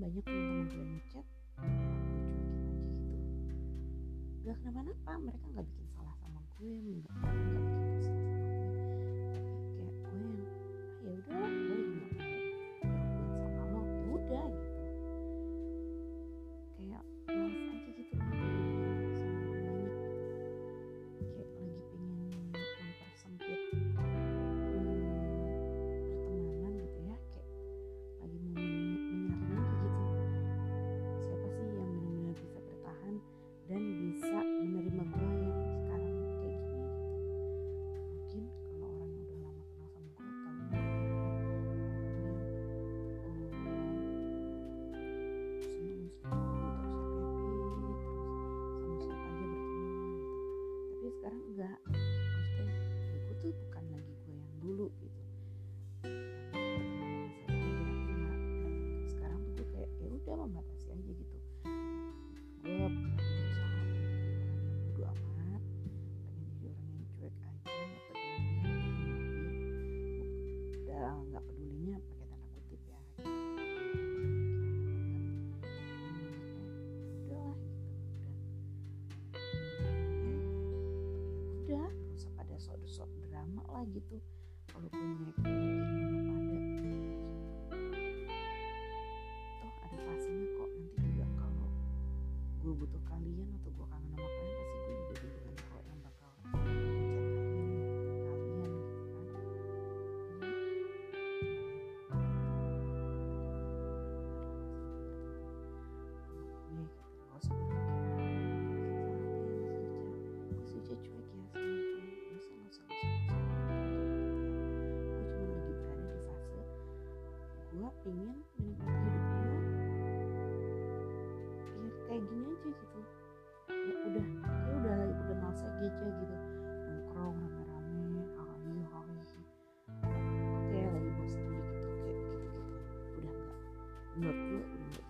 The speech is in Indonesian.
banyak teman-teman gue yang ngechat gue cuekin aja gitu. Gak kenapa-napa mereka nggak bikin salah sama gue nggak udah terus pada sok-sok drama lah gitu. Kalau gue nyek pengen menikmati hidup lo ya kayak gini aja gitu. Ya udah ya udah lagi udah males aja gitu. Nongkrong rame-rame hawaii hawaii oke lagi bosan gitu kayak gitu gitu. Udah enggak menurut gue udah enggak